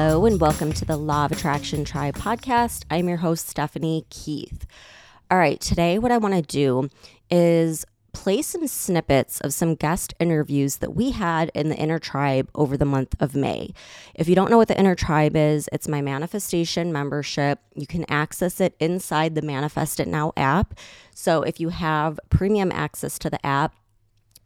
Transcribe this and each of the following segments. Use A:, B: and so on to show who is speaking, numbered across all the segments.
A: Hello, and welcome to the Law of Attraction Tribe podcast. I'm your host, Stephanie Keith. All right, today, what I want to do is play some snippets of some guest interviews that we had in the Inner Tribe over the month of May. If you don't know what the Inner Tribe is, it's my manifestation membership. You can access it inside the Manifest It Now app. So if you have premium access to the app,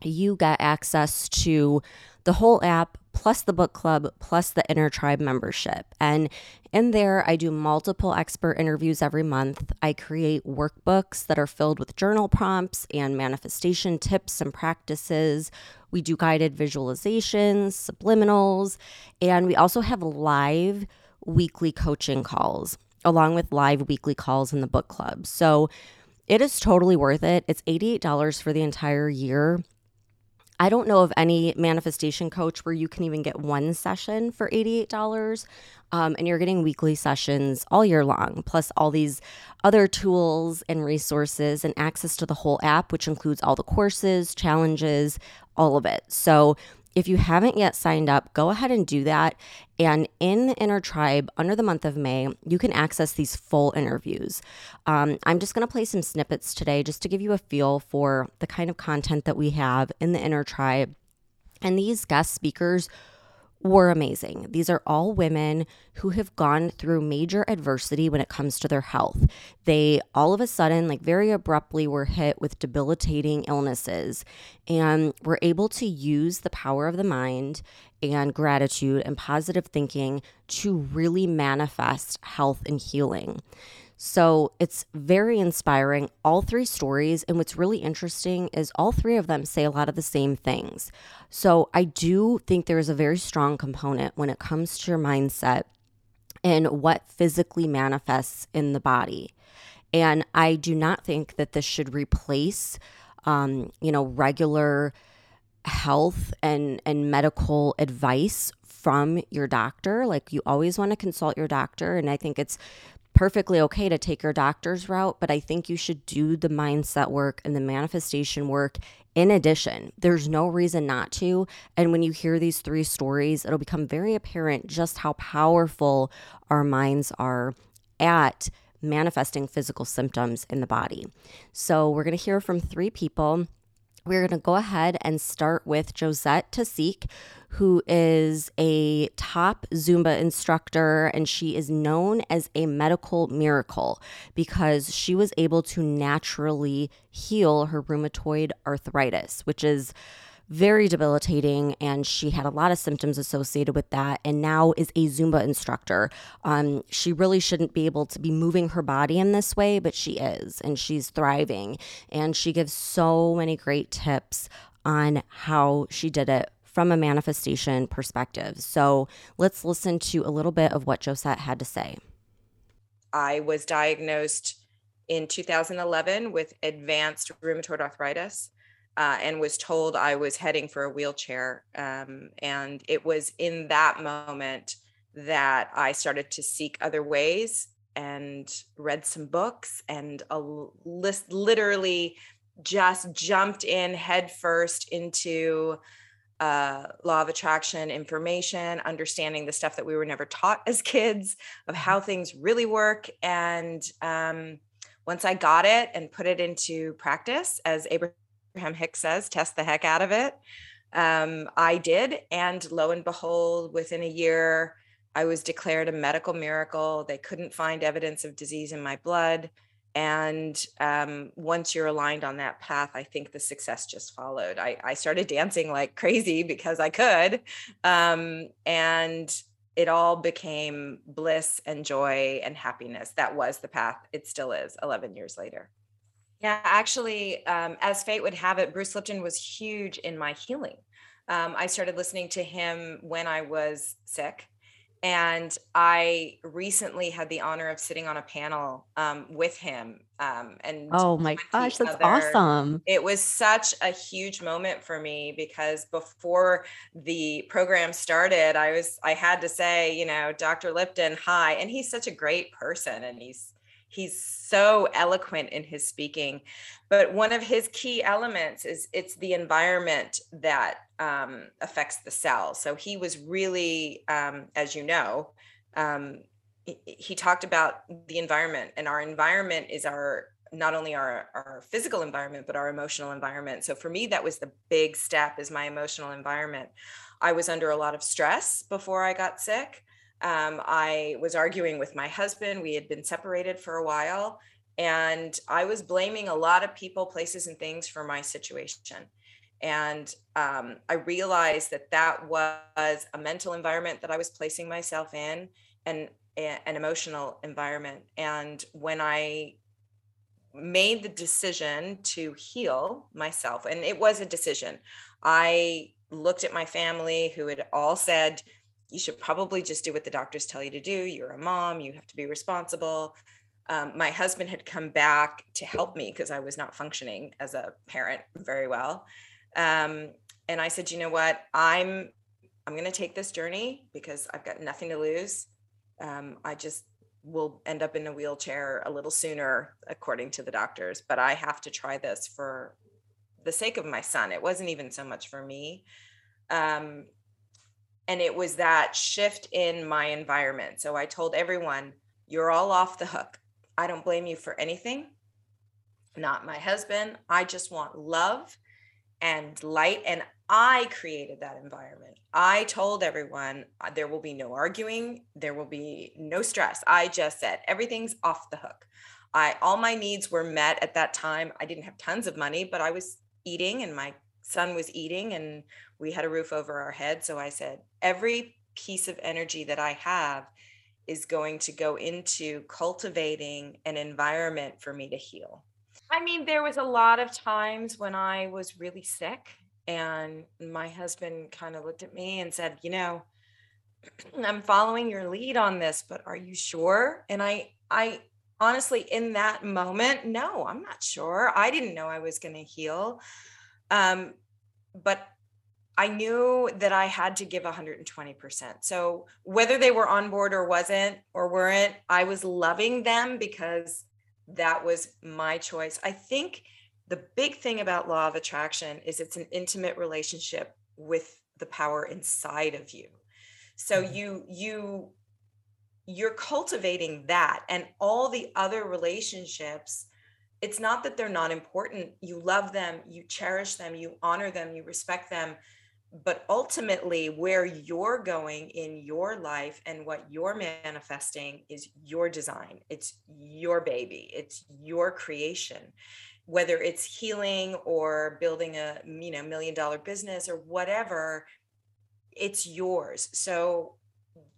A: you get access to the whole app plus the book club plus the inner tribe membership and in there i do multiple expert interviews every month i create workbooks that are filled with journal prompts and manifestation tips and practices we do guided visualizations subliminals and we also have live weekly coaching calls along with live weekly calls in the book club so it is totally worth it. It's $88 for the entire year. I don't know of any manifestation coach where you can even get one session for $88. Um, and you're getting weekly sessions all year long, plus all these other tools and resources and access to the whole app, which includes all the courses, challenges, all of it. So if you haven't yet signed up, go ahead and do that. And in the Inner Tribe, under the month of May, you can access these full interviews. Um, I'm just going to play some snippets today just to give you a feel for the kind of content that we have in the Inner Tribe. And these guest speakers were amazing. These are all women who have gone through major adversity when it comes to their health. They all of a sudden, like very abruptly, were hit with debilitating illnesses and were able to use the power of the mind and gratitude and positive thinking to really manifest health and healing. So it's very inspiring, all three stories. And what's really interesting is all three of them say a lot of the same things. So I do think there is a very strong component when it comes to your mindset and what physically manifests in the body. And I do not think that this should replace, um, you know, regular health and and medical advice from your doctor like you always want to consult your doctor and i think it's perfectly okay to take your doctor's route, but I think you should do the mindset work and the manifestation work in addition. There's no reason not to. And when you hear these three stories, it'll become very apparent just how powerful our minds are at manifesting physical symptoms in the body. So, we're going to hear from three people we're going to go ahead and start with Josette Tasik, who is a top Zumba instructor, and she is known as a medical miracle because she was able to naturally heal her rheumatoid arthritis, which is very debilitating and she had a lot of symptoms associated with that and now is a zumba instructor. Um, she really shouldn't be able to be moving her body in this way but she is and she's thriving. And she gives so many great tips on how she did it from a manifestation perspective. So let's listen to a little bit of what josette had to say.
B: I was diagnosed in 2011 with advanced rheumatoid arthritis uh, and was told I was heading for a wheelchair. Um, and it was in that moment that I started to seek other ways and read some books and a list literally just jumped in headfirst into uh, law of attraction information, understanding the stuff that we were never taught as kids of how mm-hmm. things really work. And um, once I got it and put it into practice, as Abraham Abraham Hicks says, test the heck out of it. Um, I did. And lo and behold, within a year, I was declared a medical miracle. They couldn't find evidence of disease in my blood. And um, once you're aligned on that path, I think the success just followed. I, I started dancing like crazy because I could. Um, and it all became bliss and joy and happiness. That was the path. It still is 11 years later. Yeah, actually, um, as fate would have it, Bruce Lipton was huge in my healing. Um, I started listening to him when I was sick. And I recently had the honor of sitting on a panel um, with him. Um, and
A: oh my gosh, that's other. awesome.
B: It was such a huge moment for me because before the program started, I was, I had to say, you know, Dr. Lipton, hi. And he's such a great person and he's, he's so eloquent in his speaking but one of his key elements is it's the environment that um, affects the cell. So he was really um, as you know um, he, talked about the environment and our environment is our not only our, our physical environment but our emotional environment. So for me that was the big step is my emotional environment. I was under a lot of stress before i got sick um, I was arguing with my husband. We had been separated for a while, and I was blaming a lot of people, places, and things for my situation. And um, I realized that that was a mental environment that I was placing myself in, and an emotional environment. And when I made the decision to heal myself, and it was a decision, I looked at my family who had all said, you should probably just do what the doctors tell you to do. You're a mom, you have to be responsible. Um, my husband had come back to help me because I was not functioning as a parent very well. Um, and I said, you know what, I'm I'm going to take this journey because I've got nothing to lose. Um, I just will end up in a wheelchair a little sooner, according to the doctors, but I have to try this for the sake of my son. It wasn't even so much for me. Um, and it was that shift in my environment. So I told everyone, you're all off the hook. I don't blame you for anything. Not my husband. I just want love and light. And I created that environment. I told everyone uh, there will be no arguing, there will be no stress. I just said everything's off the hook. I all my needs were met at that time. I didn't have tons of money, but I was eating and my son was eating and we had a roof over our head. So I said, every piece of energy that I have is going to go into cultivating an environment for me to heal. I mean, there was a lot of times when I was really sick and my husband kind of looked at me and said, "You know, I'm following your lead on this, but are you sure?" And I I honestly in that moment, no, I'm not sure. I didn't know I was going to heal. Um, but I knew that I had to give 120%. So whether they were on board or wasn't or weren't, I was loving them because that was my choice. I think the big thing about law of attraction is it's an intimate relationship with the power inside of you. So mm-hmm. you you you're cultivating that and all the other relationships it's not that they're not important. You love them, you cherish them, you honor them, you respect them. But ultimately, where you're going in your life and what you're manifesting is your design. It's your baby, it's your creation. Whether it's healing or building a you know million dollar business or whatever, it's yours. So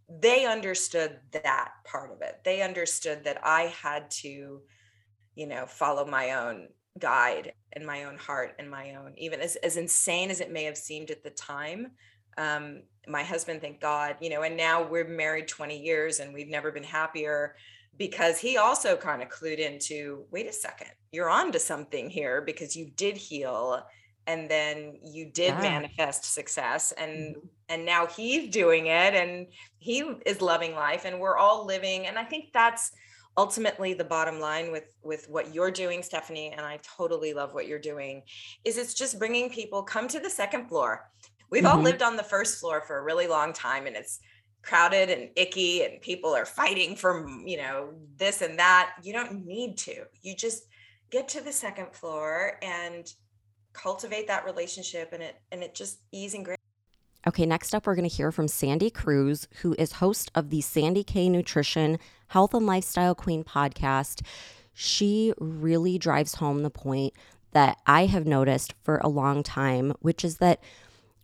B: they understood that part of it. They understood that I had to you know follow my own guide and my own heart and my own even as, as insane as it may have seemed at the time um, my husband thank god you know and now we're married 20 years and we've never been happier because he also kind of clued into wait a second you're on to something here because you did heal and then you did yeah. manifest success and mm-hmm. and now he's doing it and he is loving life and we're all living and i think that's ultimately the bottom line with with what you're doing stephanie and i totally love what you're doing is it's just bringing people come to the second floor. We've mm-hmm. all lived on the first floor for a really long time and it's crowded and icky and people are fighting for you know this and that. You don't need to. You just get to the second floor and cultivate that relationship and it and it just ease and grace
C: Okay, next up, we're going to hear from Sandy Cruz, who is host of the Sandy K Nutrition Health and Lifestyle Queen podcast. She really drives home the point that I have noticed for a long time, which is that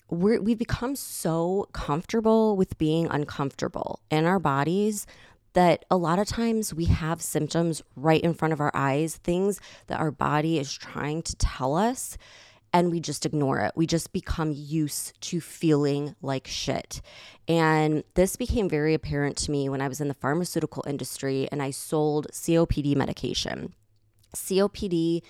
C: we're, we've become so comfortable with being uncomfortable in our bodies that a lot of times we have symptoms right in front of our eyes, things that our body is trying to tell us and we just ignore it. We just become used to feeling like shit. And this became very apparent to me when I was in the pharmaceutical industry and I sold COPD medication. COPD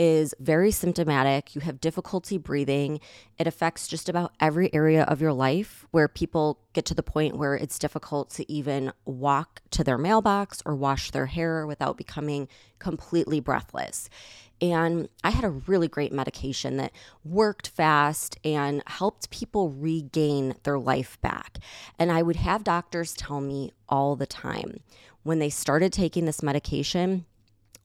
A: is very symptomatic. You have difficulty breathing. It affects just about every area of your life where people get to the point where it's difficult to even walk to their mailbox or wash their hair without becoming completely breathless. And I had a really great medication that worked fast and helped people regain their life back. And I would have doctors tell me all the time when they started taking this medication,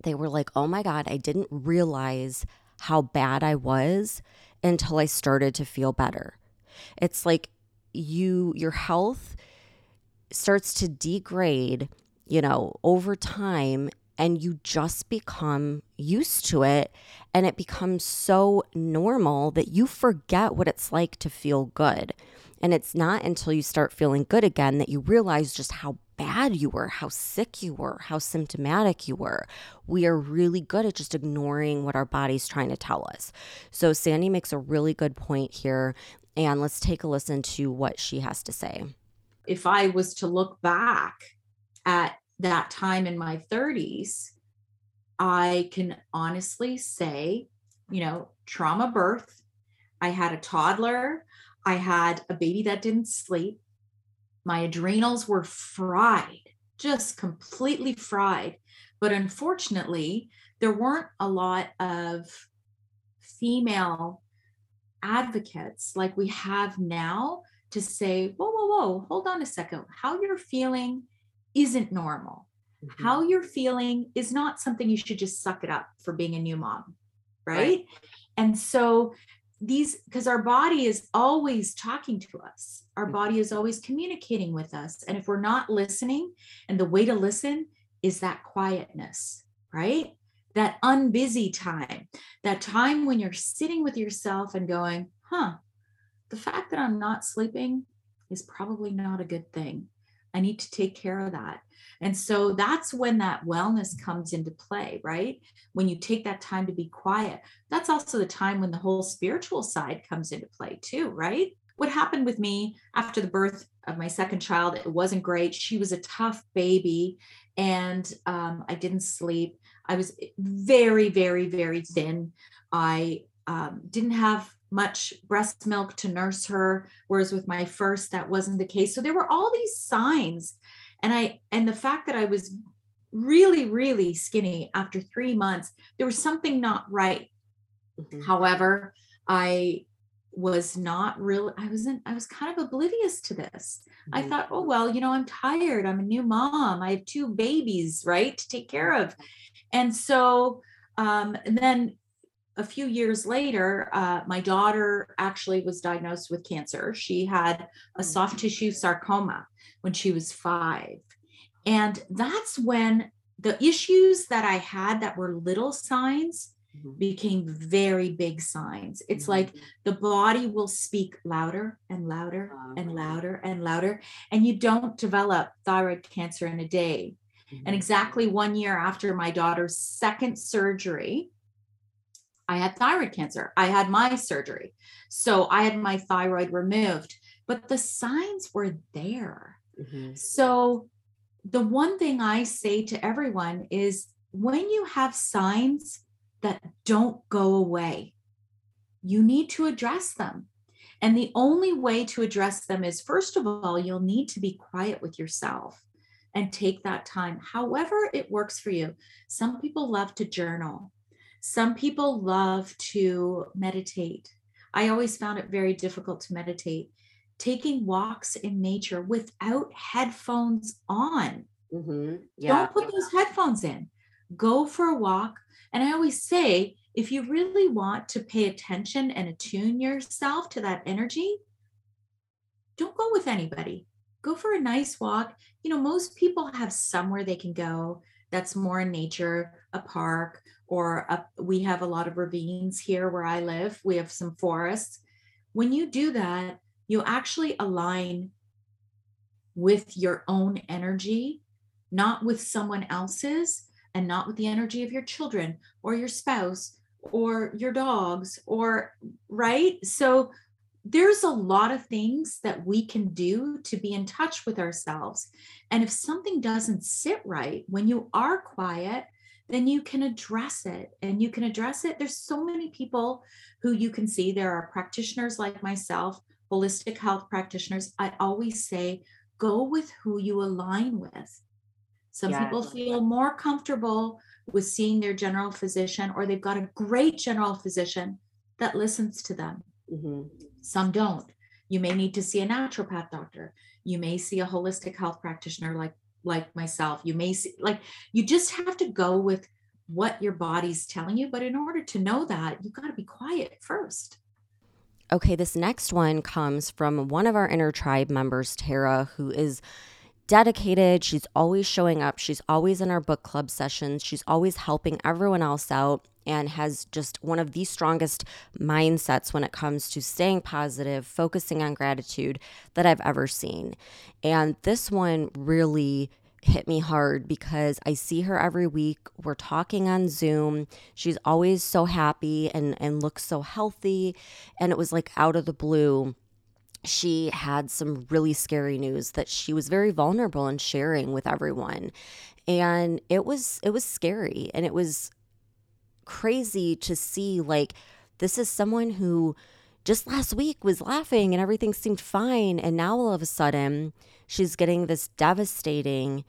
A: they were like, oh my God, I didn't realize how bad I was until I started to feel better. It's like you, your health starts to degrade, you know, over time and you just become used to it and it becomes so normal that you forget what it's like to feel good. And it's not until you start feeling good again that you realize just how bad you were, how sick you were, how symptomatic you were. We are really good at just ignoring what our body's trying to tell us. So, Sandy makes a really good point here. And let's take a listen to what she has to say.
D: If I was to look back at that time in my 30s, I can honestly say, you know, trauma birth. I had a toddler. I had a baby that didn't sleep. My adrenals were fried, just completely fried. But unfortunately, there weren't a lot of female advocates like we have now to say, whoa, whoa, whoa, hold on a second. How you're feeling isn't normal. Mm-hmm. How you're feeling is not something you should just suck it up for being a new mom. Right. right. And so these because our body is always talking to us our mm-hmm. body is always communicating with us and if we're not listening and the way to listen is that quietness right that unbusy time that time when you're sitting with yourself and going huh the fact that i'm not sleeping is probably not a good thing i need to take care of that and so that's when that wellness comes into play, right? When you take that time to be quiet, that's also the time when the whole spiritual side comes into play, too, right? What happened with me after the birth of my second child, it wasn't great. She was a tough baby and um, I didn't sleep. I was very, very, very thin. I um, didn't have much breast milk to nurse her, whereas with my first, that wasn't the case. So there were all these signs and i and the fact that i was really really skinny after three months there was something not right mm-hmm. however i was not real i wasn't i was kind of oblivious to this mm-hmm. i thought oh well you know i'm tired i'm a new mom i have two babies right to take care of and so um and then a few years later uh, my daughter actually was diagnosed with cancer she had a soft tissue sarcoma when she was five. And that's when the issues that I had that were little signs mm-hmm. became very big signs. It's mm-hmm. like the body will speak louder and louder and uh-huh. louder and louder. And you don't develop thyroid cancer in a day. Mm-hmm. And exactly one year after my daughter's second surgery, I had thyroid cancer. I had my surgery. So I had my thyroid removed, but the signs were there. Mm-hmm. So, the one thing I say to everyone is when you have signs that don't go away, you need to address them. And the only way to address them is first of all, you'll need to be quiet with yourself and take that time, however, it works for you. Some people love to journal, some people love to meditate. I always found it very difficult to meditate taking walks in nature without headphones on. Mm-hmm. Yeah. Don't put those headphones in. Go for a walk. And I always say, if you really want to pay attention and attune yourself to that energy, don't go with anybody. Go for a nice walk. You know, most people have somewhere they can go that's more in nature, a park, or a, we have a lot of ravines here where I live. We have some forests. When you do that, you actually align with your own energy, not with someone else's, and not with the energy of your children or your spouse or your dogs or right. So there's a lot of things that we can do to be in touch with ourselves. And if something doesn't sit right when you are quiet, then you can address it and you can address it. There's so many people who you can see. There are practitioners like myself, holistic health practitioners. I always say, go with who you align with. Some yes. people feel more comfortable with seeing their general physician, or they've got a great general physician that listens to them. Mm-hmm. Some don't. You may need to see a naturopath doctor. You may see a holistic health practitioner like like myself. You may see like you just have to go with what your body's telling you. But in order to know that, you've got to be quiet first.
C: Okay, this next one comes from one of our inner tribe members, Tara, who is dedicated. She's always showing up. She's always in our book club sessions. She's always helping everyone else out and has just one of the strongest mindsets when it comes to staying positive, focusing on gratitude that I've ever seen. And this one really hit me hard because I see her every week. We're talking on Zoom. She's always so happy and, and looks so healthy. And it was like out of the blue she had some really scary news that she was very vulnerable in sharing with everyone and it was it was scary and it was crazy to see like this is someone who just last week was laughing and everything seemed fine. And now all of a sudden she's getting this devastating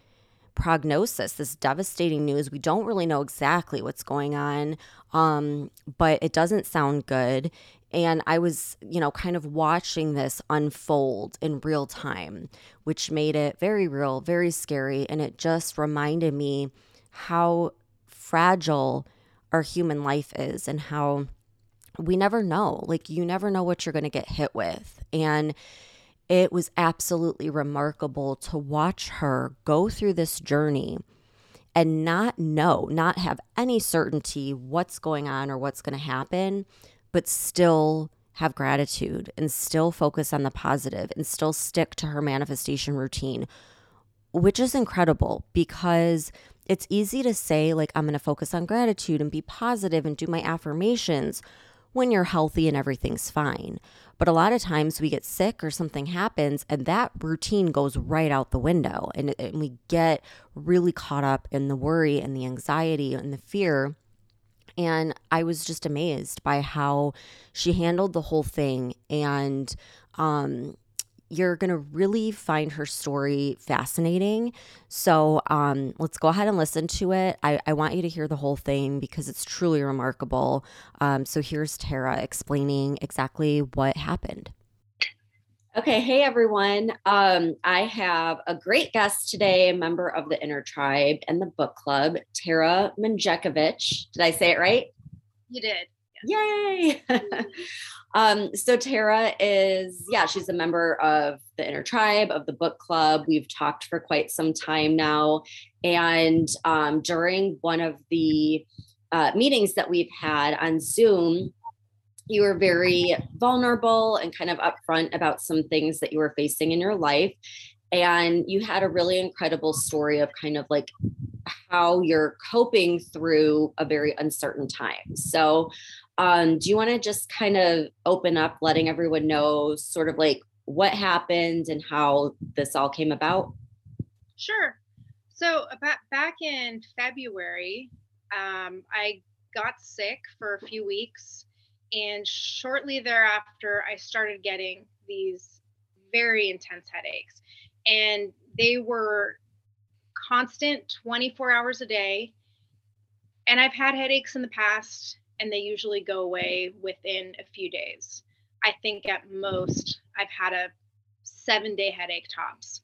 C: prognosis this devastating news. We don't really know exactly what's going on um, but it doesn't sound good. And I was, you know, kind of watching this unfold in real time, which made it very real, very scary. And it just reminded me how fragile our human life is and how we never know. Like, you never know what you're going to get hit with. And it was absolutely remarkable to watch her go through this journey and not know, not have any certainty what's going on or what's going to happen, but still have gratitude and still focus on the positive and still stick to her manifestation routine, which is incredible because it's easy to say, like, I'm going to focus on gratitude and be positive and do my affirmations when you're healthy and everything's fine. But a lot of times we get sick or something happens and that routine goes right out the window and, and we get really caught up in the worry and the anxiety and the fear and I was just amazed by how she handled the whole thing. And um, you're going to really find her story fascinating. So um, let's go ahead and listen to it. I, I, want you to hear the whole thing because it's truly remarkable. Um, so here's Tara explaining exactly what happened.
A: Okay, hey everyone. Um, I have a great guest today, a member of the Inner Tribe and the book club, Tara Manjekovich. Did I say it right?
E: You did.
A: Yay! um, so Tara is, yeah, she's a member of the Inner Tribe of the book club. We've talked for quite some time now, and um, during one of the uh, meetings that we've had on Zoom, you were very vulnerable and kind of upfront about some things that you were facing in your life. And you had a really incredible story of kind of like how you're coping through a very uncertain time. So, um, do you want to just kind of open up, letting everyone know sort of like what happened and how this all came about?
E: Sure. So, about back in February, um, I got sick for a few weeks and shortly thereafter, I started getting these very intense headaches. And they were constant 24 hours a day. And I've had headaches in the past, and they usually go away within a few days. I think at most, I've had a seven day headache tops.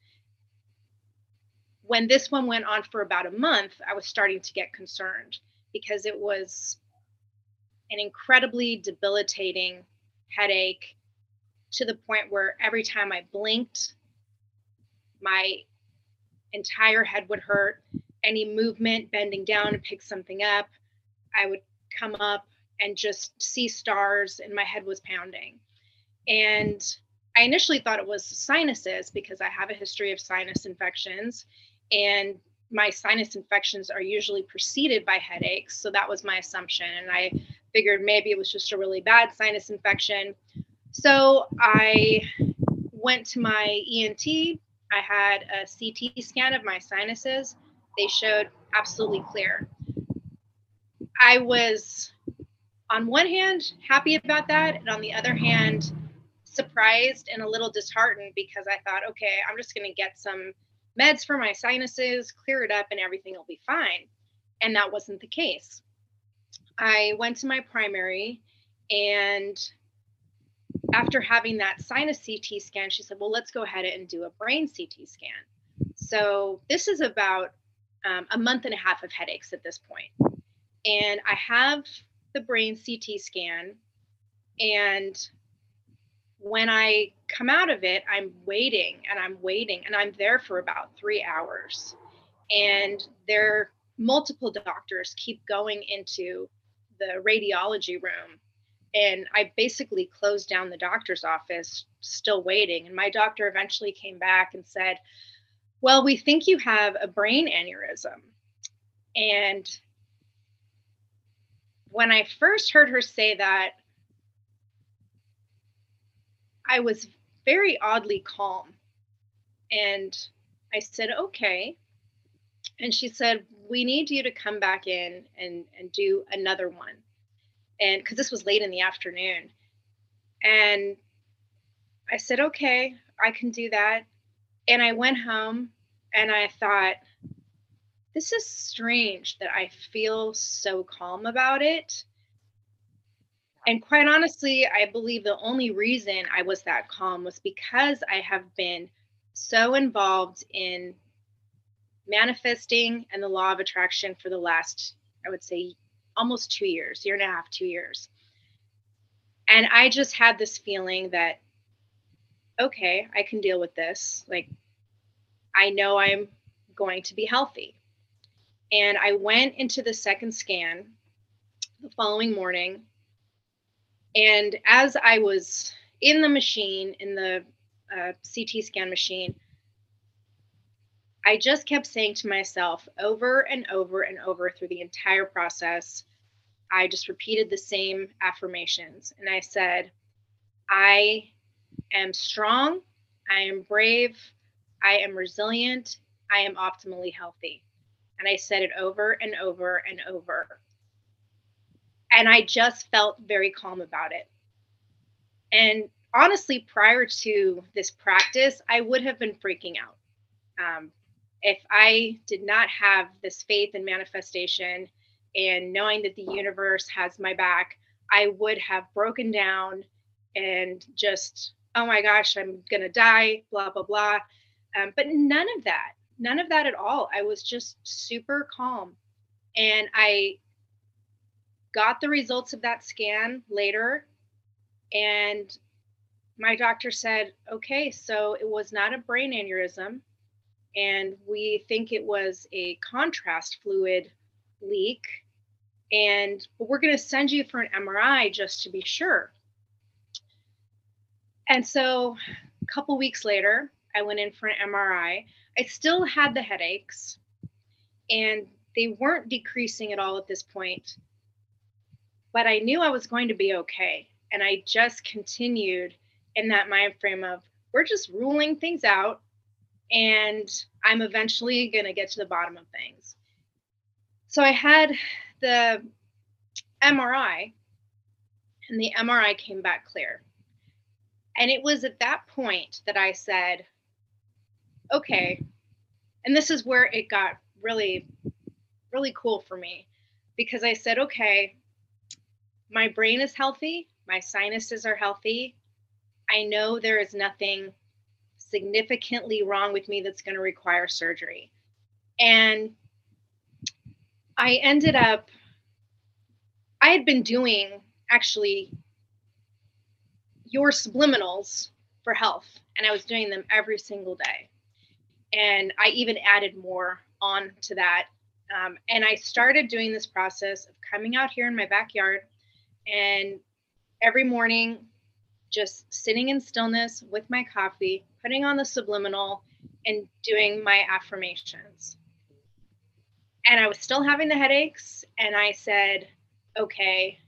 E: When this one went on for about a month, I was starting to get concerned because it was an incredibly debilitating headache to the point where every time I blinked, my entire head would hurt. Any movement, bending down to pick something up, I would come up and just see stars, and my head was pounding. And I initially thought it was sinuses because I have a history of sinus infections. And my sinus infections are usually preceded by headaches. So that was my assumption. And I figured maybe it was just a really bad sinus infection. So I went to my ENT. I had a CT scan of my sinuses. They showed absolutely clear. I was, on one hand, happy about that. And on the other hand, surprised and a little disheartened because I thought, okay, I'm just going to get some meds for my sinuses, clear it up, and everything will be fine. And that wasn't the case. I went to my primary, and after having that sinus CT scan, she said, Well, let's go ahead and do a brain CT scan. So this is about um, a month and a half of headaches at this point. And I have the brain CT scan, and when I come out of it, I'm waiting and I'm waiting and I'm there for about three hours. And there multiple doctors keep going into the radiology room. And I basically closed down the doctor's office, still waiting. And my doctor eventually came back and said, Well, we think you have a brain aneurysm. And when I first heard her say that, I was very oddly calm. And I said, okay. And she said, we need you to come back in and, and do another one. And because this was late in the afternoon. And I said, okay, I can do that. And I went home and I thought, this is strange that I feel so calm about it and quite honestly, I believe the only reason I was that calm was because I have been so involved in manifesting and the law of attraction for the last, I would say, almost two years, year and a half, two years. And I just had this feeling that, okay, I can deal with this. Like, I know I'm going to be healthy. And I went into the second scan the following morning and as I was in the machine, in the uh, CT scan machine, I just kept saying to myself over and over and over through the entire process, I just repeated the same affirmations. And I said, I am strong, I am brave, I am resilient, I am optimally healthy. And I said it over and over and over and I just felt very calm about it. And honestly, prior to this practice, I would have been freaking out. Um, if I did not have this faith and manifestation and knowing that the universe has my back, I would have broken down and just, oh my gosh, I'm going to die, blah, blah, blah. Um, but none of that, none of that at all. I was just super calm. And I got the results of that scan later. And my doctor said okay so it was not a brain aneurysm. And we think it was a contrast fluid leak. And we're going to send you for an mri just to be sure. And so a couple weeks later i went in for an mri i still had the headaches and they weren't decreasing at all at this point but I knew I was going to be okay. And I just continued in that mind frame of we're just ruling things out and I'm eventually going to get to the bottom of things. So I had the MRI and the MRI came back clear. And it was at that point that I said, okay, and this is where it got really, really cool for me because I said, okay, my brain is healthy, my sinuses are healthy. I know there is nothing significantly wrong with me that's going to require surgery. And I ended up, I had been doing actually your subliminals for health, and I was doing them every single day. And I even added more on to that. Um, and I started doing this process of coming out here in my backyard and every morning just sitting in stillness with my coffee, putting on the subliminal, and doing my affirmations. And I was still having the headaches, and I said, okay,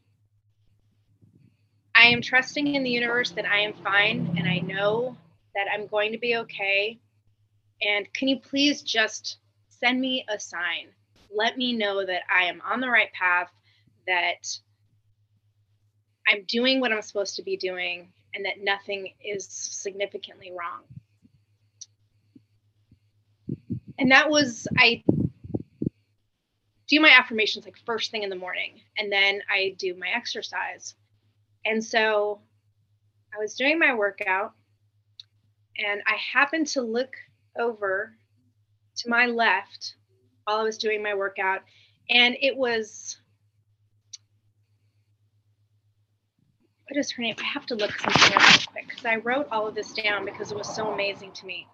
E: I am trusting in the universe that I am fine, and I know that I'm going to be okay. And can you please just send me a sign? Let me know that I am on the right path that I'm doing what I'm supposed to be doing and that nothing is significantly wrong. And that was, I do my affirmations like first thing in the morning, and then I do my exercise. And so I was doing my workout, and I happened to look over to my left while I was doing my workout, and it was what is her name? I have to look something up real quick because I wrote all of this down because it was so amazing to me.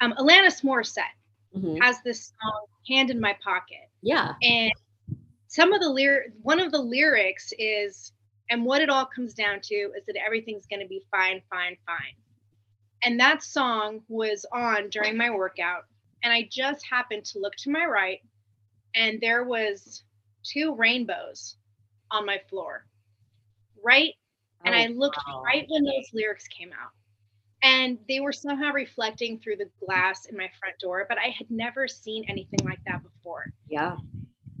E: Um, Alanis Morissette
A: Mhm.
E: has this song "Hand in My Pocket,"
A: Yeah.
E: and some of the lyric, one of the lyrics is, and what it all comes down to is that everything's going to be fine, fine, fine. And that song was on during my workout, and I just happened to look to my right, and there was two rainbows on my floor, right and oh, I
A: Oh,
E: looked
A: wow.
E: right when those lyrics came out. And they were somehow reflecting through the glass in my front door, but I had never seen anything like that before.
A: Yeah.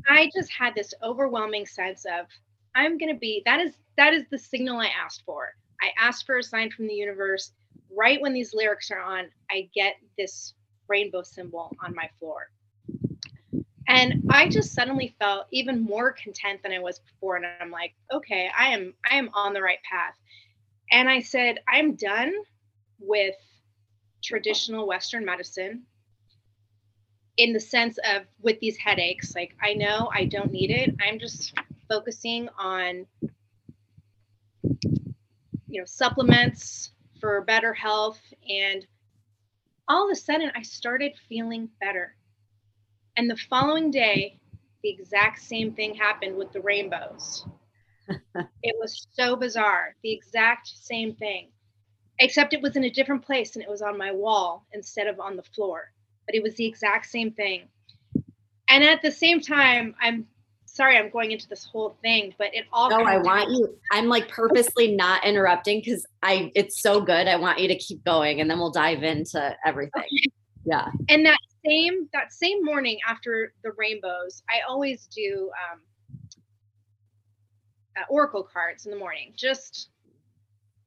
E: I just had this overwhelming sense of I'm going to be that is that is the signal I asked for. I asked for a sign from the universe. Right when these lyrics are on, I get this rainbow symbol on my floor. And I just suddenly felt even more content than I was before and I'm like, okay, I am I am on the right path. And I said, I'm done with traditional western medicine in the sense of with these headaches like i know i don't need it i'm just focusing on you know supplements for better health and all of a sudden i started feeling better and the following day the exact same thing happened with the rainbows it was so bizarre the exact same thing except it was in a different place and it was on my wall instead of on the floor but it was the exact same thing. And at the same time, I'm sorry I'm going into this whole thing, but it all
A: No, I want you. I'm like purposely not interrupting because I it's so good. I want you to keep going and then we'll dive into everything. Yeah.
E: and that same that same morning after the rainbows, I always do um, uh, oracle cards in the morning. Just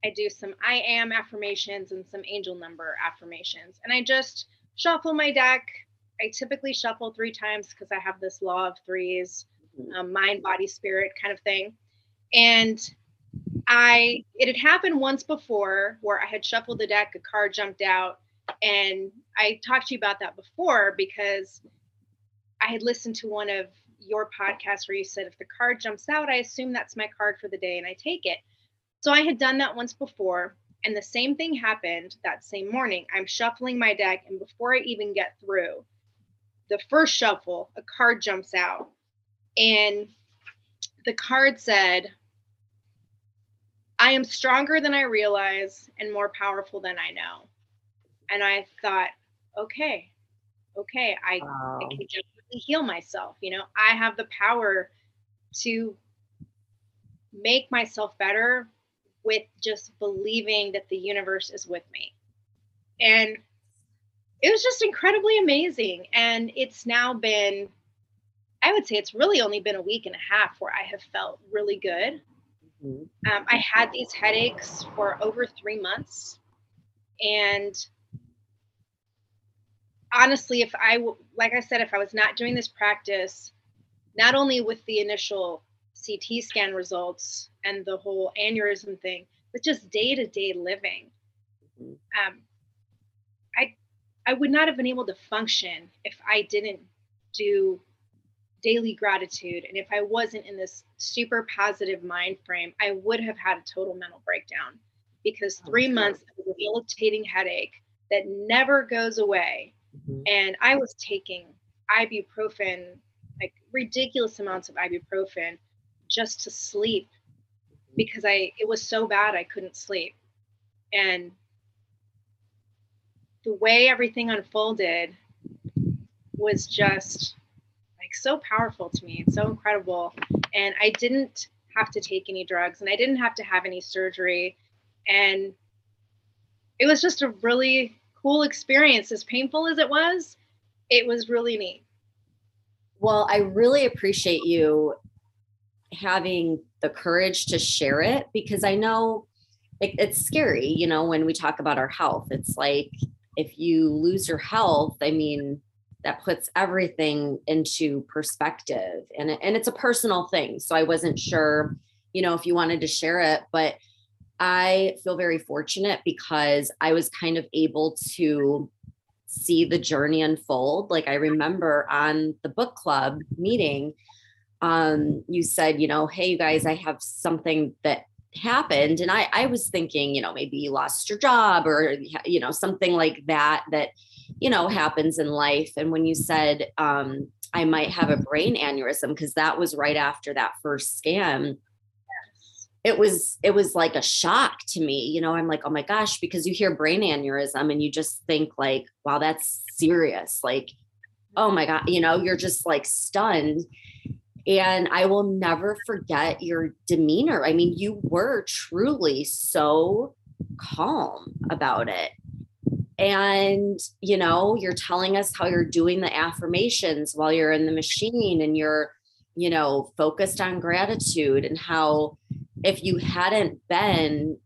E: I do some I am affirmations and some angel number affirmations, and I just shuffle my deck. I typically shuffle three times because I have this law of threes, um, mind, body, spirit kind of thing. And I, it had happened once before where I had shuffled the deck, a card jumped out, and I talked to you about that before because I had listened to one of your podcasts where you said if the card jumps out, I assume that's my card for the day and I take it. So I had done that once before, and the same thing happened that same morning. I'm shuffling my deck, and before I even get through the first shuffle, a card jumps out, and the card said, I am stronger than I realize and more powerful than I know. And I thought, okay, okay, I, I can definitely heal myself. You know, I have the power to make myself better with just believing that the universe is with me. And it was just incredibly amazing. And it's now been, I would say it's really only been a week and a half where I have felt really good.
A: Mhm.
E: Um, I had these headaches for over three months. And honestly, if I, like I said, if I was not doing this practice, not only with the initial CT scan results and the whole aneurysm thing, but just day to day living,
A: Mhm.
E: um, I, I would not have been able to function if I didn't do daily gratitude and if I wasn't in this super positive mind frame, I would have had a total mental breakdown because
A: Oh,
E: three months of a debilitating headache that never goes away.
A: Mhm.
E: And I was taking ibuprofen, like ridiculous amounts of ibuprofen just to sleep because I it was so bad I couldn't sleep. And the way everything unfolded was just like so powerful to me and so incredible. And I didn't have to take any drugs and I didn't have to have any surgery. And it was just a really cool experience. As painful as it was, it was really neat.
A: Well, I really appreciate you having the courage to share it because I know it, it's scary, you know, when we talk about our health. It's like if you lose your health, I mean, that puts everything into perspective and, and it's a personal thing. So I wasn't sure, you know, if you wanted to share it, but I feel very fortunate because I was kind of able to see the journey unfold. Like I remember on the book club meeting, um, you said, you know, hey, you guys, I have something that happened. And I, I was thinking, you know, maybe you lost your job or, you know, something like that, that, you know, happens in life. And when you said, um, I might have a brain aneurysm, because that was right after that first scan it was it was like a shock to me you know? I'm like oh my gosh because you hear brain aneurysm and you just think like wow that's serious. Like oh my god you know? You're just like stunned. And i will never forget your demeanor. I mean you were truly so calm about it and you know you're telling us how you're doing the affirmations while you're in the machine and you're you know focused on gratitude and how if you hadn't been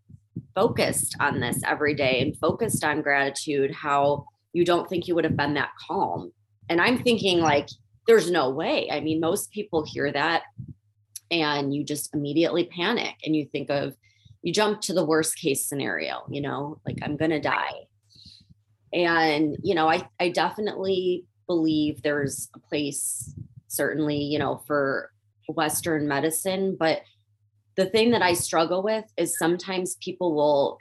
A: focused on this every day and focused on gratitude, how you don't think you would have been that calm. And I'm thinking, like, there's no way. I mean, most people hear that and you just immediately panic and you think of, you jump to the worst case scenario, you know, like I'm going to die. And, you know, I, I definitely believe there's a place, certainly, you know, for Western medicine, but the thing that I struggle with is sometimes people will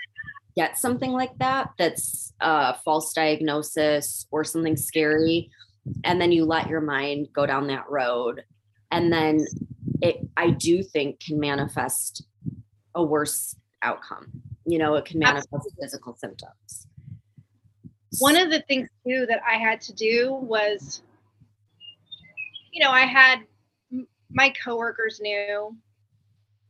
A: get something like that that's a false diagnosis or something scary and then you let your mind go down that road. And then it i do think can manifest a worse outcome. You know it can manifest Absolutely. physical symptoms
E: one of the things too that i had to do was you know i had my coworkers knew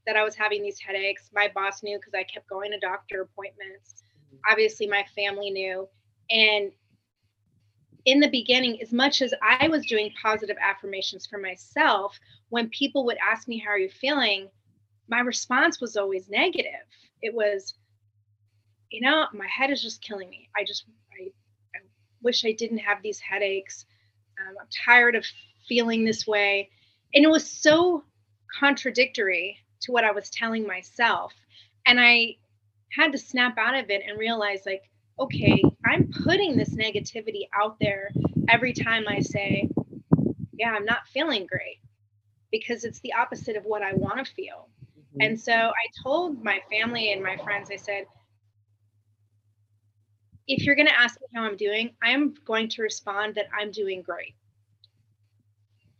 E: that I was having these headaches. My boss knew because I kept going to doctor appointments. Obviously, my family knew. And in the beginning, as much as I was doing positive affirmations for myself, when people would ask me, How are you feeling? my response was always negative. It was, you know, my head is just killing me. I just, wish I didn't have these headaches. Um, I'm tired of feeling this way. And it was so contradictory to what I was telling myself. And I had to snap out of it and realize, like, okay, I'm putting this negativity out there every time I say, yeah, I'm not feeling great because it's the opposite of what I want to feel. Mm-hmm. And so I told my family and my friends, I said, if you're going to ask me how I'm doing, I'm going to respond that I'm doing great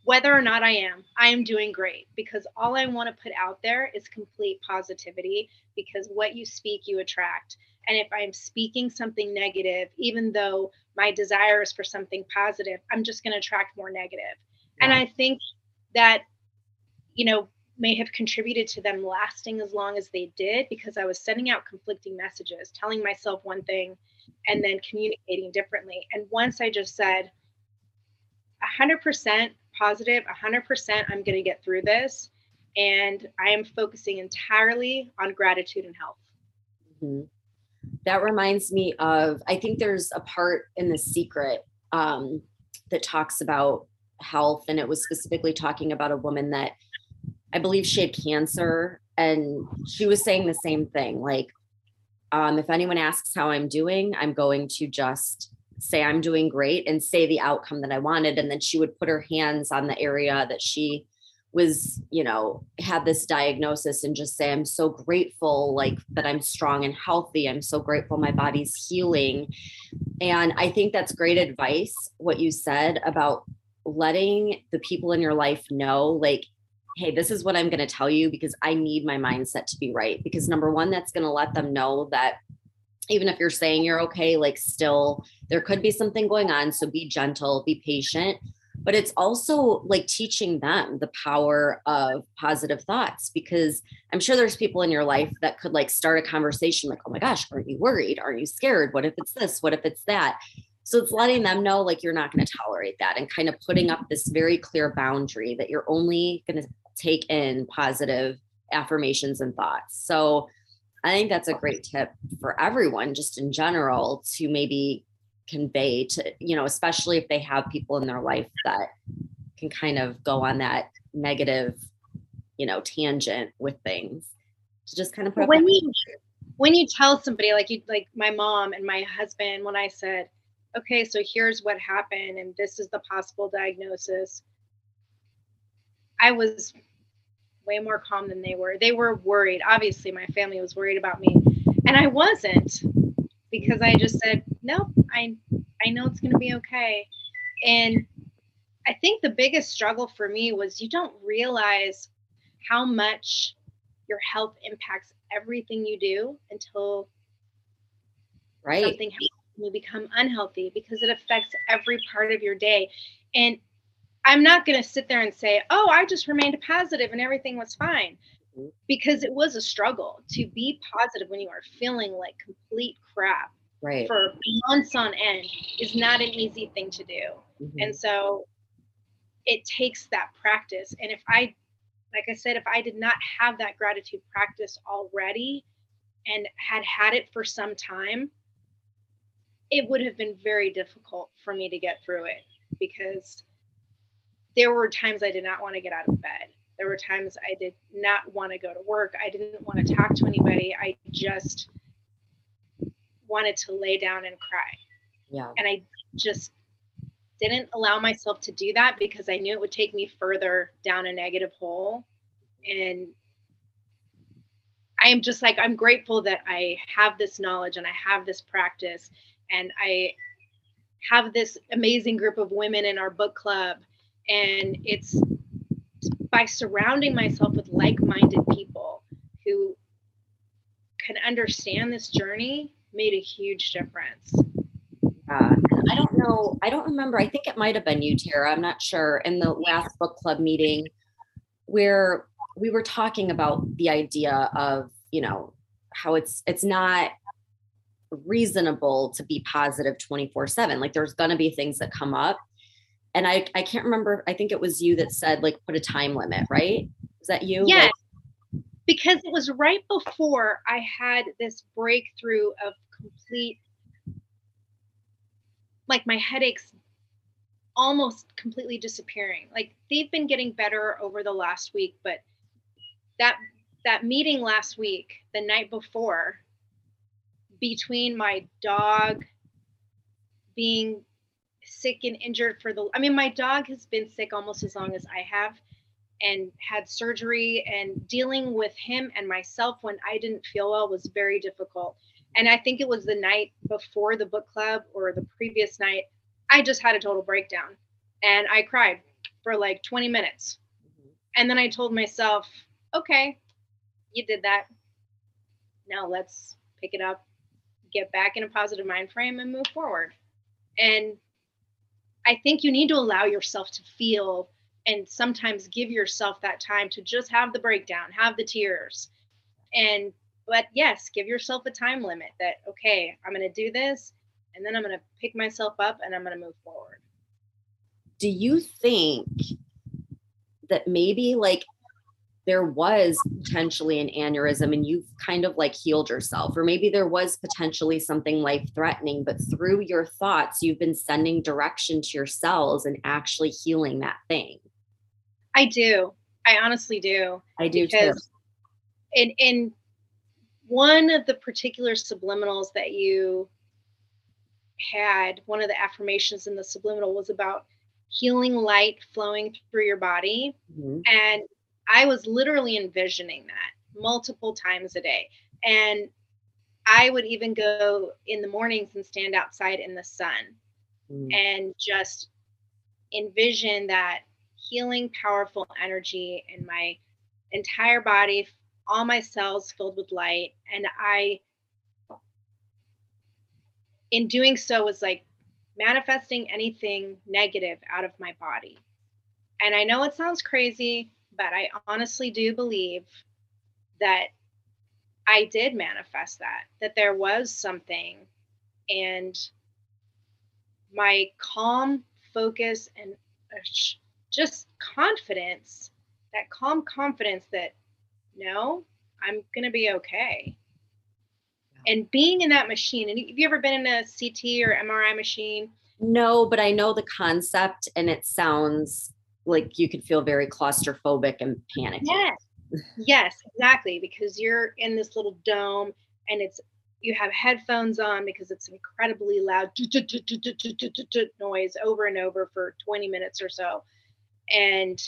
E: whether or not I am, I am doing great because all I want to put out there is complete positivity because what you speak, you attract. And if I'm speaking something negative, even though my desire is for something positive, I'm just going to attract more negative. And I think that, you know, may have contributed to them lasting as long as they did because I was sending out conflicting messages, telling myself one thing and then communicating differently. And once I just said, 100% positive 100% i'm going to get through this and i am focusing entirely on gratitude and health
A: mm-hmm. that reminds me of i think there's a part in the secret um, that talks about health and it was specifically talking about a woman that i believe she had cancer and she was saying the same thing like um, if anyone asks how i'm doing i'm going to just say I'm doing great and say the outcome that I wanted. And then she would put her hands on the area that she was, you know, had this diagnosis and just say, I'm so grateful, like that I'm strong and healthy. I'm so grateful my body's healing. And I think that's great advice, what you said about letting the people in your life know, like, hey, this is what I'm going to tell you because I need my mindset to be right. Because number one, that's going to let them know that even if you're saying you're okay, like still there could be something going on. So be gentle, be patient. But it's also like teaching them the power of positive thoughts because I'm sure there's people in your life that could like start a conversation like, oh my gosh, aren't you worried? Aren't you scared? What if it's this? What if it's that? So it's letting them know like you're not going to tolerate that and kind of putting up this very clear boundary that you're only going to take in positive affirmations and thoughts. So I think that's a great tip for everyone, just in general, to maybe convey to, you know, especially if they have people in their life that can kind of go on that negative, you know, tangent with things to just kind of put
E: when you when you tell somebody like you like my mom and my husband when I said, okay, so here's what happened and this is the possible diagnosis. I was way more calm than they were. They were worried. Obviously, my family was worried about me, and I wasn't because I just said, "Nope, I I know it's going to be okay." And I think the biggest struggle for me was you don't realize how much your health impacts everything you do until
A: right.
E: something happens you become unhealthy because it affects every part of your day. And I'm not going to sit there and say, oh, I just remained positive and everything was fine. Mm-hmm. Because it was a struggle to be positive when you are feeling like complete crap
A: right.
E: for months on end is not an easy thing to do. Mm-hmm. And so it takes that practice. And if I, like I said, if I did not have that gratitude practice already and had had it for some time, it would have been very difficult for me to get through it because there were times I did not want to get out of bed. There were times I did not want to go to work. I didn't want to talk to anybody. I just wanted to lay down and cry.
A: Yeah.
E: And I just didn't allow myself to do that because I knew it would take me further down a negative hole. And I am just like, I'm grateful that I have this knowledge and I have this practice and I have this amazing group of women in our book club and it's by surrounding myself with like-minded people who can understand this journey made a huge difference.
A: Uh, i don't know i don't remember i think it might have been you tara i'm not sure in the last book club meeting where we were talking about the idea of you know how it's it's not reasonable to be positive 24 7 like there's going to be things that come up and I I can't remember. I think it was you that said like put a time limit, right? Is that you?
E: Yeah. Like, because it was right before I had this breakthrough of complete like my headaches almost completely disappearing. Like they've been getting better over the last week, but that that meeting last week, the night before, between my dog being sick and injured for the I mean my dog has been sick almost as long as I have and had surgery and dealing with him and myself when I didn't feel well was very difficult. And I think it was the night before the book club or the previous night I just had a total breakdown and I cried for like 20 minutes. Mm-hmm. And then I told myself, "Okay, you did that. Now let's pick it up, get back in a positive mind frame and move forward." And I think you need to allow yourself to feel and sometimes give yourself that time to just have the breakdown, have the tears. And but yes, give yourself a time limit that okay, I'm going to do this and then I'm going to pick myself up and I'm going to move forward.
A: Do you think that maybe like there was potentially an aneurysm and you've kind of like healed yourself or maybe there was potentially something life threatening but through your thoughts you've been sending direction to your cells and actually healing that thing.
E: I do. I honestly do.
A: I do too.
E: In in one of the particular subliminals that you had one of the affirmations in the subliminal was about healing light flowing through your body mm-hmm. and I was literally envisioning that multiple times a day. And I would even go in the mornings and stand outside in the sun mm. and just envision that healing, powerful energy in my entire body, all my cells filled with light. And I, in doing so, was like manifesting anything negative out of my body. And I know it sounds crazy, but I honestly do believe that I did manifest that, that there was something. And my calm focus and uh, just confidence that calm confidence that no, I'm going to be okay. And being in that machine, and have you ever been in a CT or MRI machine?
A: No, but I know the concept and it sounds like you could feel very claustrophobic and panicky.
E: Yes. yes, exactly. Because you're in this little dome and it's you have headphones on because it's incredibly loud noise over and over for 20 minutes or so. And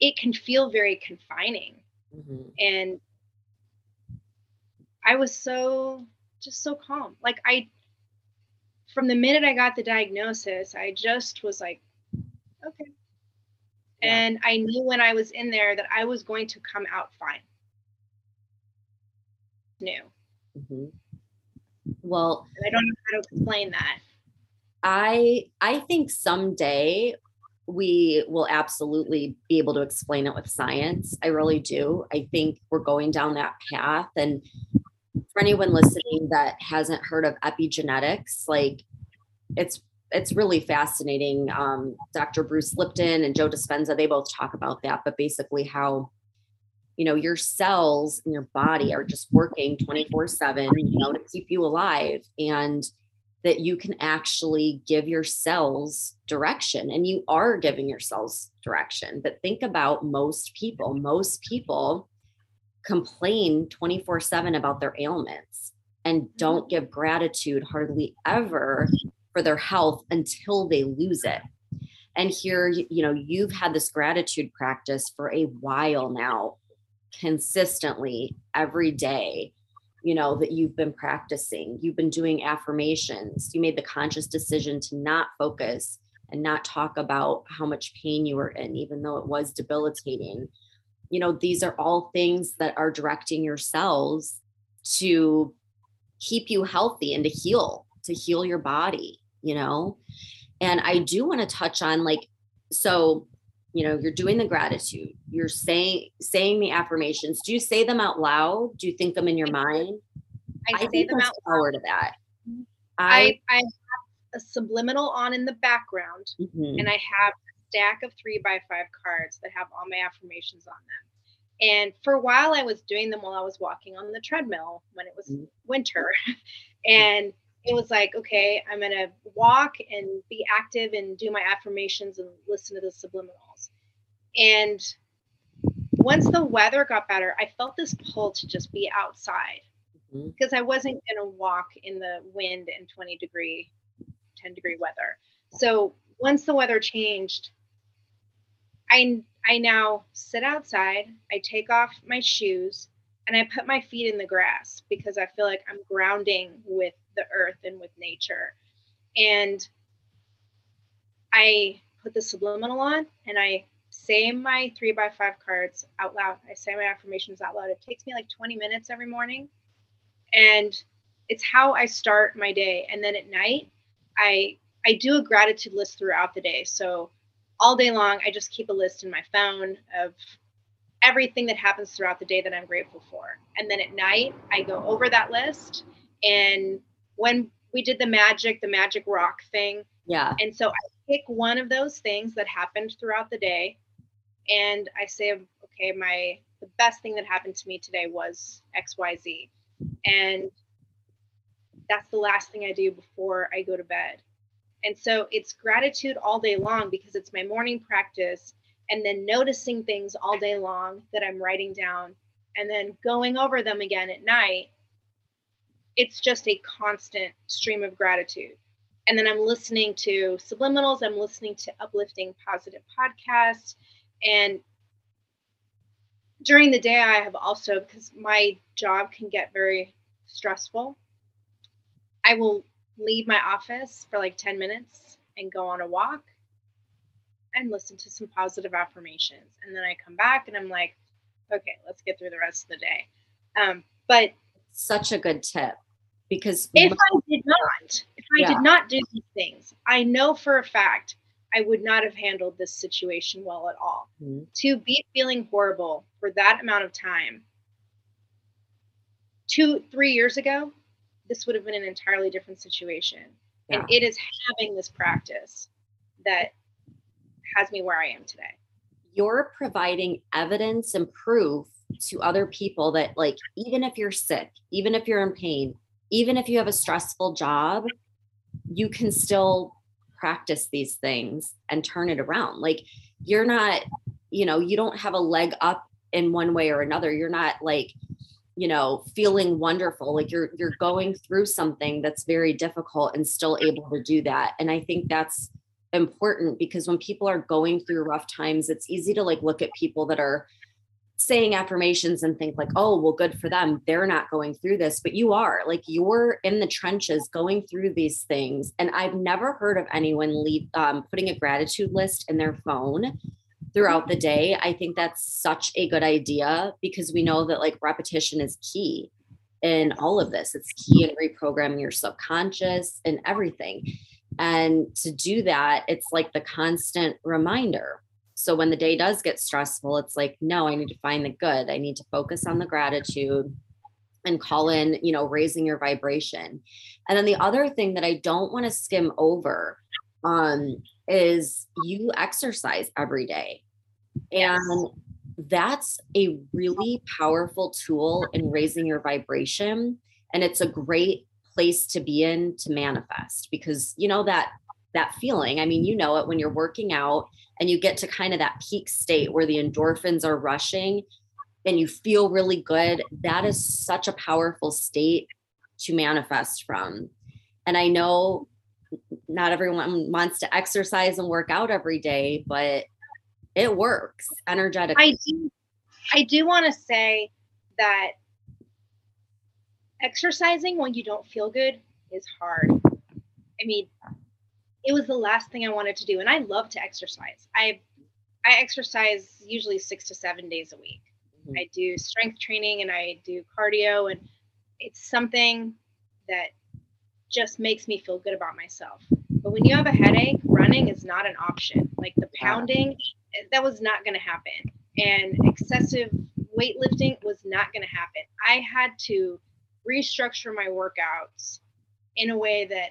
E: it can feel very confining. Mm-hmm. And I was so just so calm. Like I from the minute I got the diagnosis, I just was like. Yeah. And I knew when I was in there that I was going to come out fine. New. Mm-hmm.
A: Well,
E: I don't know how to explain that.
A: I I think someday we will absolutely be able to explain it with science. I really do. I think we're going down that path. And for anyone listening that hasn't heard of epigenetics, like it's it's really fascinating. Um, Dr. Bruce Lipton and Joe Dispenza, they both talk about that, but basically how you know your cells in your body are just working 24 7 you know to keep you alive and that you can actually give your cells direction and you are giving your cells direction but think about most people most people complain 24 7 about their ailments and don't give gratitude hardly ever for their health until they lose it. And here you know you've had this gratitude practice for a while now consistently every day you know that you've been practicing. You've been doing affirmations. You made the conscious decision to not focus and not talk about how much pain you were in even though it was debilitating. You know these are all things that are directing your cells to keep you healthy and to heal to heal your body you know? And i do want to touch on like so you know you're doing the gratitude you're saying saying the affirmations do you say them out loud? Do you think them in your mind?
E: I, I say them out
A: loud. to that.
E: I i have a subliminal on in the background mm-hmm. and i have a stack of three by five cards that have all my affirmations on them. And for a while i was doing them while i was walking on the treadmill when it was mm-hmm. winter. And it was like, okay, I'm going to walk and be active and do my affirmations and listen to the subliminals. And once the weather got better, I felt this pull to just be outside mm-hmm. because I wasn't going to walk in the wind and 20 degree, 10 degree weather. So once the weather changed, I I now sit outside, I take off my shoes, and I put my feet in the grass because I feel like I'm grounding with the earth and with nature. And I put the subliminal on and I say my three by five cards out loud. I say my affirmations out loud. It takes me like 20 minutes every morning. And it's how I start my day. And then at night, I I do a gratitude list throughout the day. So all day long, I just keep a list in my phone of everything that happens throughout the day that I'm grateful for. And then at night, I go over that list. And when we did the magic, the magic rock thing.
A: Yeah.
E: And so I pick one of those things that happened throughout the day. And I say, okay, my the best thing that happened to me today was XYZ. And that's the last thing I do before I go to bed. And so it's gratitude all day long because it's my morning practice and then noticing things all day long that I'm writing down and then going over them again at night. It's just a constant stream of gratitude. And then I'm listening to subliminals, I'm listening to uplifting positive podcasts. And during the day, I have also, because my job can get very stressful, I will leave my office for like 10 minutes and go on a walk and listen to some positive affirmations. And then I come back and I'm like, okay, let's get through the rest of the day. Um, but
A: such a good tip because
E: if I did not, if I yeah. did not do these things, I know for a fact I would not have handled this situation well at all. Mm-hmm. To be feeling horrible for that amount of time, two, three years ago, this would have been an entirely different situation. Yeah. And it is having this practice that has me where I am today.
A: you're providing evidence and proof to other people that like even if you're sick even if you're in pain even if you have a stressful job you can still practice these things and turn it around. Like you're not you know you don't have a leg up in one way or another. You're not like you know feeling wonderful. Like you're you're going through something that's very difficult and still able to do that. And i think that's important because when people are going through rough times it's easy to like look at people that are saying affirmations and think like oh well good for them. They're not going through this but you are. Like you're in the trenches going through these things. And i've never heard of anyone leave um, putting a gratitude list in their phone throughout the day. I think that's such a good idea because we know that like repetition is key in all of this. It's key in reprogramming your subconscious and everything. And to do that it's like the constant reminder so when the day does get stressful, it's like, no, I need to find the good. I need to focus on the gratitude and call in, you know, raising your vibration. And then the other thing that I don't want to skim over um, is you exercise every day. And that's a really powerful tool in raising your vibration. And it's a great place to be in to manifest because you know that that feeling. I mean, you know it when you're working out and you get to kind of that peak state where the endorphins are rushing and you feel really good, that is such a powerful state to manifest from. And I know not everyone wants to exercise and work out every day, but it works energetically.
E: I do, I do want to say that exercising when you don't feel good is hard. I mean, it was the last thing I wanted to do. And I love to exercise. I I exercise usually six to seven days a week. Mm-hmm. I do strength training and I do cardio and it's something that just makes me feel good about myself. But when you have a headache, running is not an option. Like the pounding, that was not going to happen. And excessive weightlifting was not going to happen. I had to restructure my workouts in a way that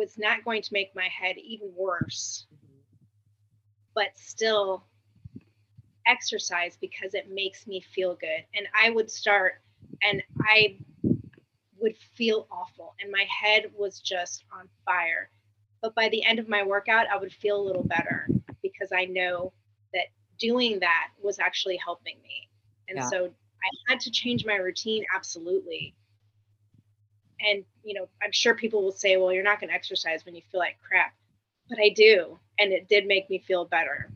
E: was not going to make my head even worse, but still exercise because it makes me feel good. And I would start and I would feel awful and my head was just on fire. But by the end of my workout, I would feel a little better because I know that doing that was actually helping me. And yeah. so I had to change my routine absolutely and you know i'm sure people will say well you're not going to exercise when you feel like crap but i do and it did make me feel better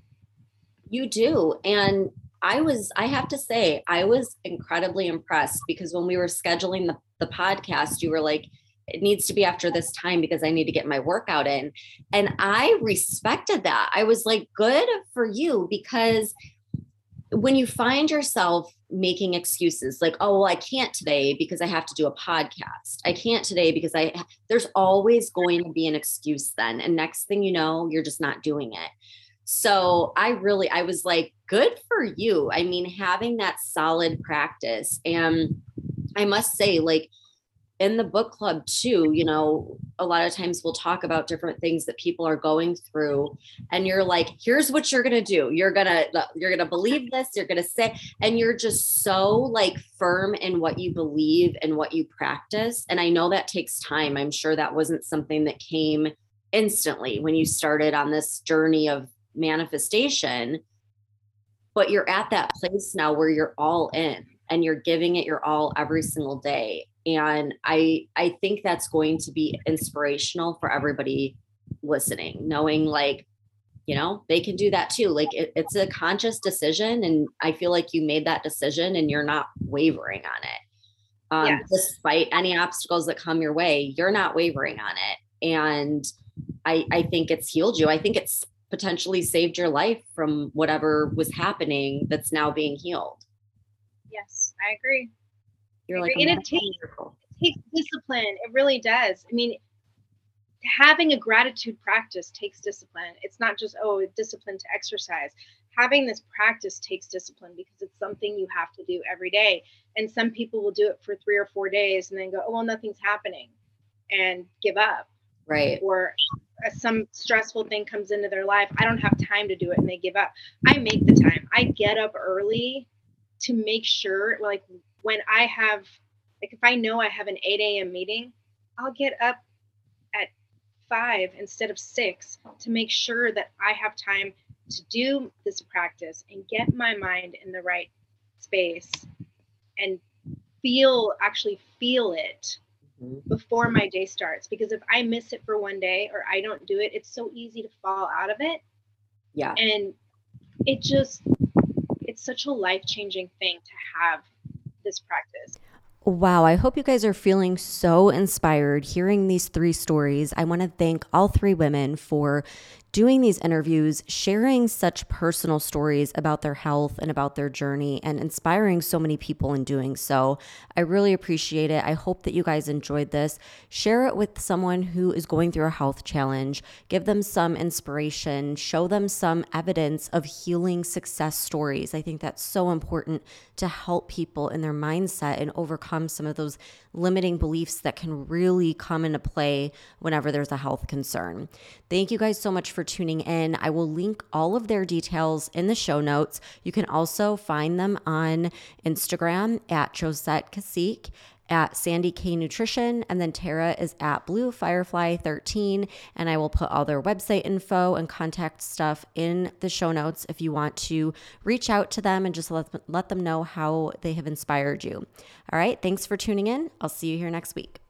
A: you do and i was i have to say i was incredibly impressed because when we were scheduling the, the podcast you were like it needs to be after this time because I need to get my workout in. And I respected that. I was like, good for you because when you find yourself making excuses like oh well i can't today because i have to do a podcast. I can't today because i there's always going to be an excuse then and next thing you know you're just not doing it. So i really i was like good for you. I mean having that solid practice and i must say like in the book club too you know a lot of times we'll talk about different things that people are going through and you're like here's what you're to do. You're to you're to believe this you're to say and you're just so like firm in what you believe and what you practice. And i know that takes time. I'm sure that wasn't something that came instantly when you started on this journey of manifestation. But you're at that place now where you're all in and you're giving it your all every single day and i i think that's going to be inspirational for everybody listening knowing like you know they can do that too. Like it, it's a conscious decision and i feel like you made that decision and you're not wavering on it. Um, yes. despite any obstacles that come your way you're not wavering on it. And i i think it's healed you. I think it's potentially saved your life from whatever was happening that's now being healed.
E: Yes i agree you're like, and it takes, it takes discipline. It really does. I mean, having a gratitude practice takes discipline. It's not just, oh, discipline to exercise. Having this practice takes discipline because it's something you have to do every day. And some people will do it for three or four days and then go, oh, well, nothing's happening and give up.
A: Right.
E: Or uh, some stressful thing comes into their life, I don't have time to do it and they give up. I make the time. I get up early to make sure, like, when I have, like, if I know I have an 8 a.m. meeting, I'll get up at five instead of six to make sure that I have time to do this practice and get my mind in the right space and feel actually feel it mm-hmm. before my day starts because if i miss it for one day or i don't do it it's so easy to fall out of it
F: yeah
E: and it just it's such a life changing thing to have this practice
A: Wow, I hope you guys are feeling so inspired hearing these three stories. I want to thank all three women for doing these interviews, sharing such personal stories about their health and about their journey, and inspiring so many people in doing so. I really appreciate it. I hope that you guys enjoyed this. Share it with someone who is going through a health challenge. Give them some inspiration, show them some evidence of healing success stories. I think that's so important to help people in their mindset and overcome some of those limiting beliefs that can really come into play whenever there's a health concern. Thank you guys so much for tuning in. I will link all of their details in the show notes. You can also find them on Instagram at Josette Cacique at Sandy K Nutrition, and then Tara is at Blue Firefly 13. And I will put all their website info and contact stuff in the show notes if you want to reach out to them and just let, let them know how they have inspired you. All right, thanks for tuning in. I'll see you here next week.